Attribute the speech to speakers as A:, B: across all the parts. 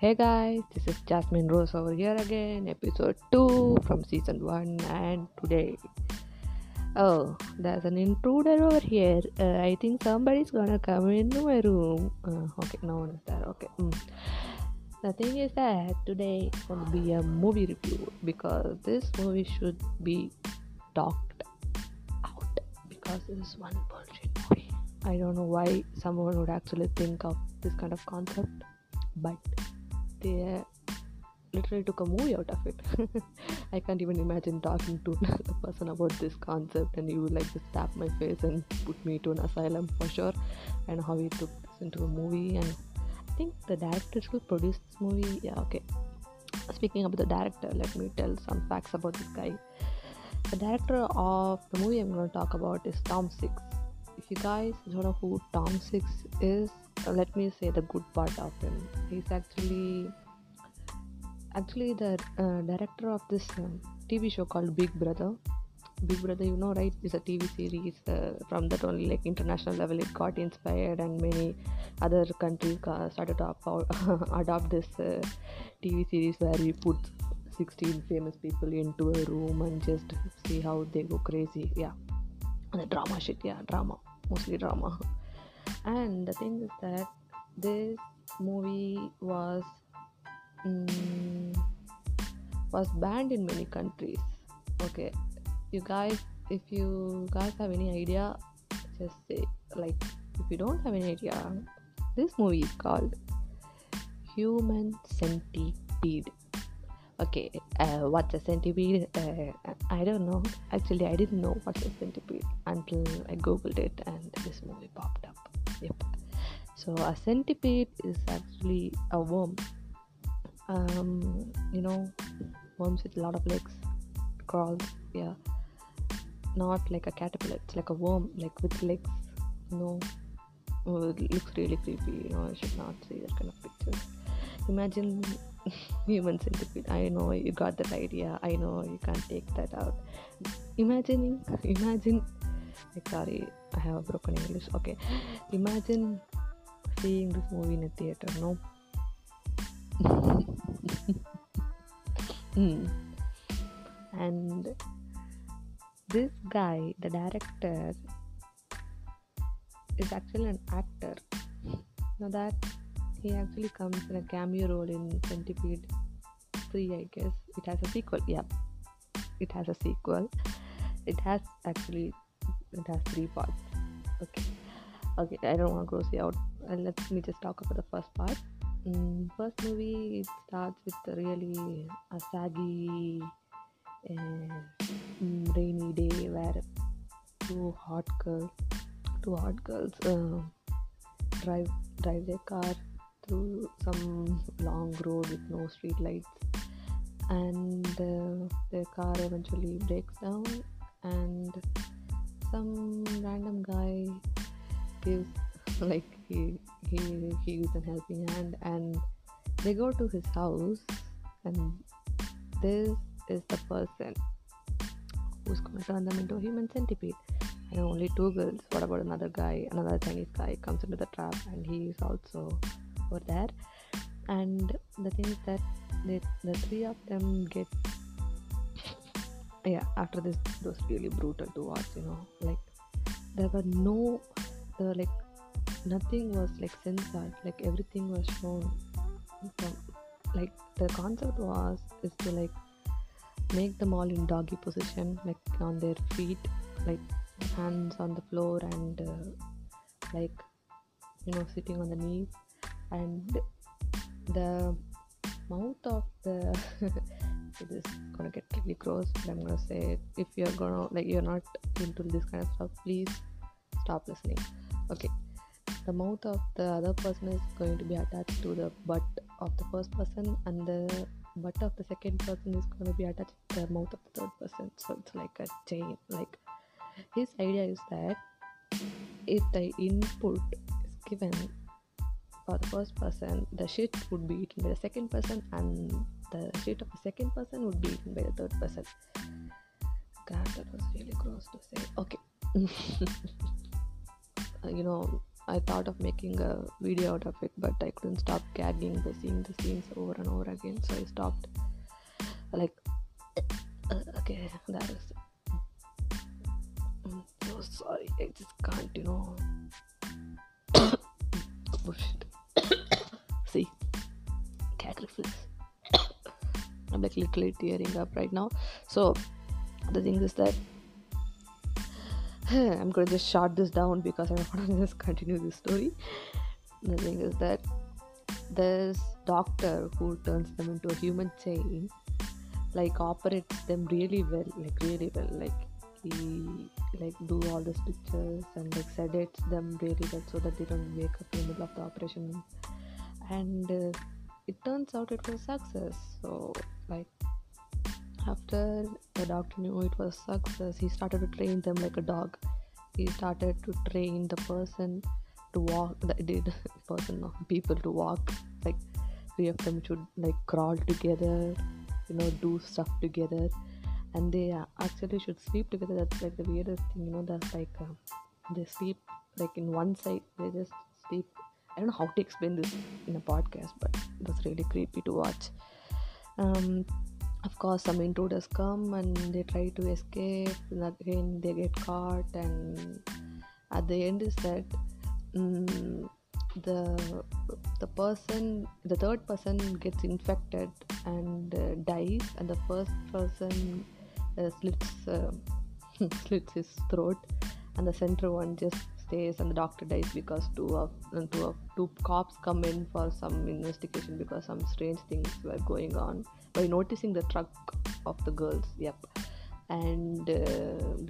A: Hey guys, this is Jasmine Rose over here again, episode 2 from season 1, and today. Oh, there's an intruder over here. Uh, I think somebody's gonna come into my room. Uh, okay, no one is there. Okay. Mm. The thing is that today is gonna be a movie review because this movie should be talked out because this is one bullshit movie. I don't know why someone would actually think of this kind of concept, but they literally took a movie out of it. I can't even imagine talking to another person about this concept and you would like just tap my face and put me to an asylum for sure. And how he took this into a movie and I think the director who produced this movie. Yeah, okay. Speaking about the director, let me tell some facts about this guy. The director of the movie I'm going to talk about is Tom Six. If you guys don't know who Tom Six is, let me say the good part of him. He's actually actually the uh, director of this um, TV show called Big Brother. Big Brother, you know, right? Is a TV series uh, from that only like international level. It got inspired, and many other countries started to adopt, adopt this uh, TV series where we put 16 famous people into a room and just see how they go crazy. Yeah, and the drama shit. Yeah, drama, mostly drama. And the thing is that this movie was mm, was banned in many countries. Okay, you guys, if you guys have any idea, just say like if you don't have any idea, this movie is called Human Centipede. Okay, uh, what's a centipede? Uh, I don't know. Actually, I didn't know what's a centipede until I googled it and this movie popped up. Yep. So a centipede is actually a worm. Um, you know, worms with a lot of legs, crawls. Yeah, not like a caterpillar. It's like a worm, like with legs. You know, oh, it looks really creepy. You know, I should not see that kind of pictures. Imagine human centipede. I know you got that idea. I know you can't take that out. Imagining, imagine. Like, sorry, I have a broken English. Okay, imagine seeing this movie in a theater. No. Hmm. And this guy, the director, is actually an actor. Now that he actually comes in a cameo role in Centipede 3, I guess. It has a sequel. Yeah, it has a sequel. It has actually it has three parts. Okay, okay. I don't want to gross you out. Uh, let me just talk about the first part. Mm, first movie it starts with really a saggy uh, rainy day where two hot girls, two hot girls uh, drive drive their car through some long road with no street lights and uh, their car eventually breaks down and some random guy gives like he he he gives a helping hand and they go to his house and this is the person who's to turn them into a human centipede. And only two girls what about another guy? Another chinese guy comes into the trap and he is also over there. And the thing is that they, the three of them get yeah after this it was really brutal to watch you know. Like there were no there like nothing was like censored. Like everything was shown from like the concept was is to like make them all in doggy position like on their feet like hands on the floor and uh, like you know sitting on the knees. And the mouth of the it is gonna get really gross but i'm gonna say if you're gonna like you're not into this kind of stuff please stop listening. Okay. The mouth of the other person is going to be attached to the butt of the first person and the butt of the second person is going to be attached to the mouth of the third person. So it's like a chain. Like his idea is that if the input is given for the first person the shit would be eaten by the second person and the shit of the second person would be eaten by the third person god that was really gross to say okay Uh, you know I thought of making a video out of it, but I couldn't stop gagging by seeing the scenes over and over again, so I stopped. Like, uh, okay, that is. I'm so sorry. I just can't, you know. oh. See, gag reflex. I'm like literally tearing up right now. So the thing is that I'm gonna just shut this down because I don't want to just continue this story. The thing is that this doctor who turns them into a human chain, like operates them really well, like really well, like he like do all the stitches and like sedates them really well so that they don't wake up in the middle of the operation, and uh, it turns out it was success. So like after the doctor knew it was success, he started to train them like a dog. He started to train the person to walk. The did person, no, people to walk. Like three of them should like crawl together, you know, do stuff together, and they actually should sleep together. That's like the weirdest thing, you know. That's like uh, they sleep like in one side. They just sleep. I don't know how to explain this in a podcast, but it was really creepy to watch. Um, of course some intruders come and they try to escape and again they get caught and at the end is that um, the the person the third person gets infected and uh, dies and the first person uh, slits uh, slits his throat and the center one just stays and the doctor dies because two of two of two cops come in for some investigation because some strange things were going on by noticing the truck of the girls yep. And uh,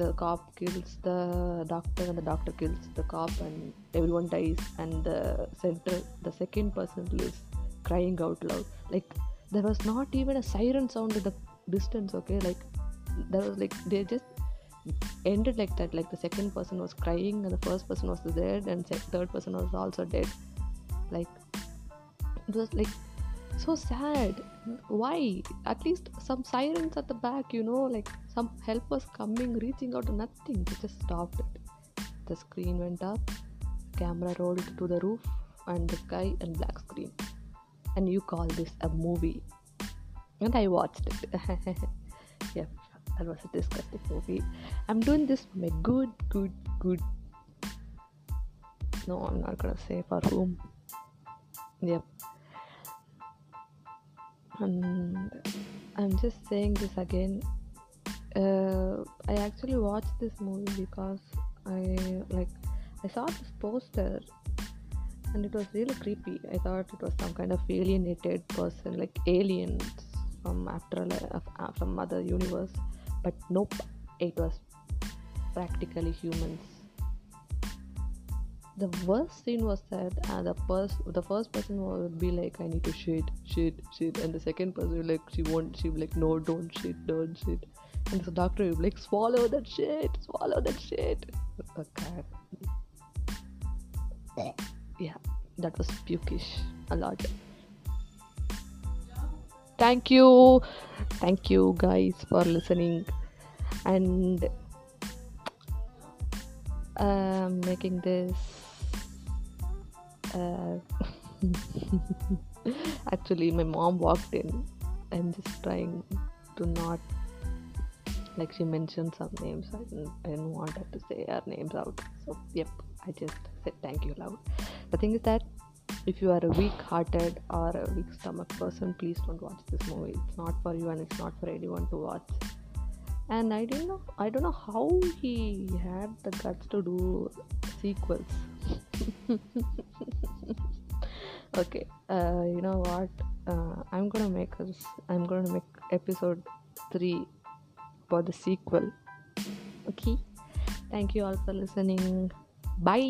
A: the cop kills the doctor and the doctor kills the cop and everyone dies and the center the second person lives crying out loud. Like there was not even a siren sound in the distance okay? Like there was like they just ended like that like the second person was crying and the first person was dead and the third person was also dead. Like it was like so sad. Why? At least some sirens at the back you know like some help was coming reaching out nothing. They just stopped it. The screen went up camera rolled to the roof and the sky and black screen. And you call this a movie. And i watched it. Yeah that was a disgusting movie. I'm doing this for my good good good. No i'm not gonna say for whom. Yep. And i'm just saying this again. Uh, i actually watched this movie because i like i saw this poster and it was really creepy. I thought it was some kind of alienated person like aliens from after uh, from other universe but nope it was practically humans. The worst scene was that uh, the first the first person would be like i need to shit shit shit and the second person would like she won't she be like no don't shit don't shit. And the doctor would be like swallow that shit swallow that shit. Okay yeah that was pukish a lot thank you. Thank you guys for listening. And um, making this uh, actually my mom walked in i'm just trying to not like she mentioned some names I didn't, I didn't want her to say her names out. So yep i just said thank you loud. The thing is that if you are a weak hearted or a weak stomach person please don't watch this movie. It's not for you and it's not for anyone to watch. And i didn't know i don't know how he had the guts to do sequels. Okay uh, you know what? Uh, i'm gonna make us i'm gonna make episode 3 for the sequel. Okay? Thank you all for listening. Bye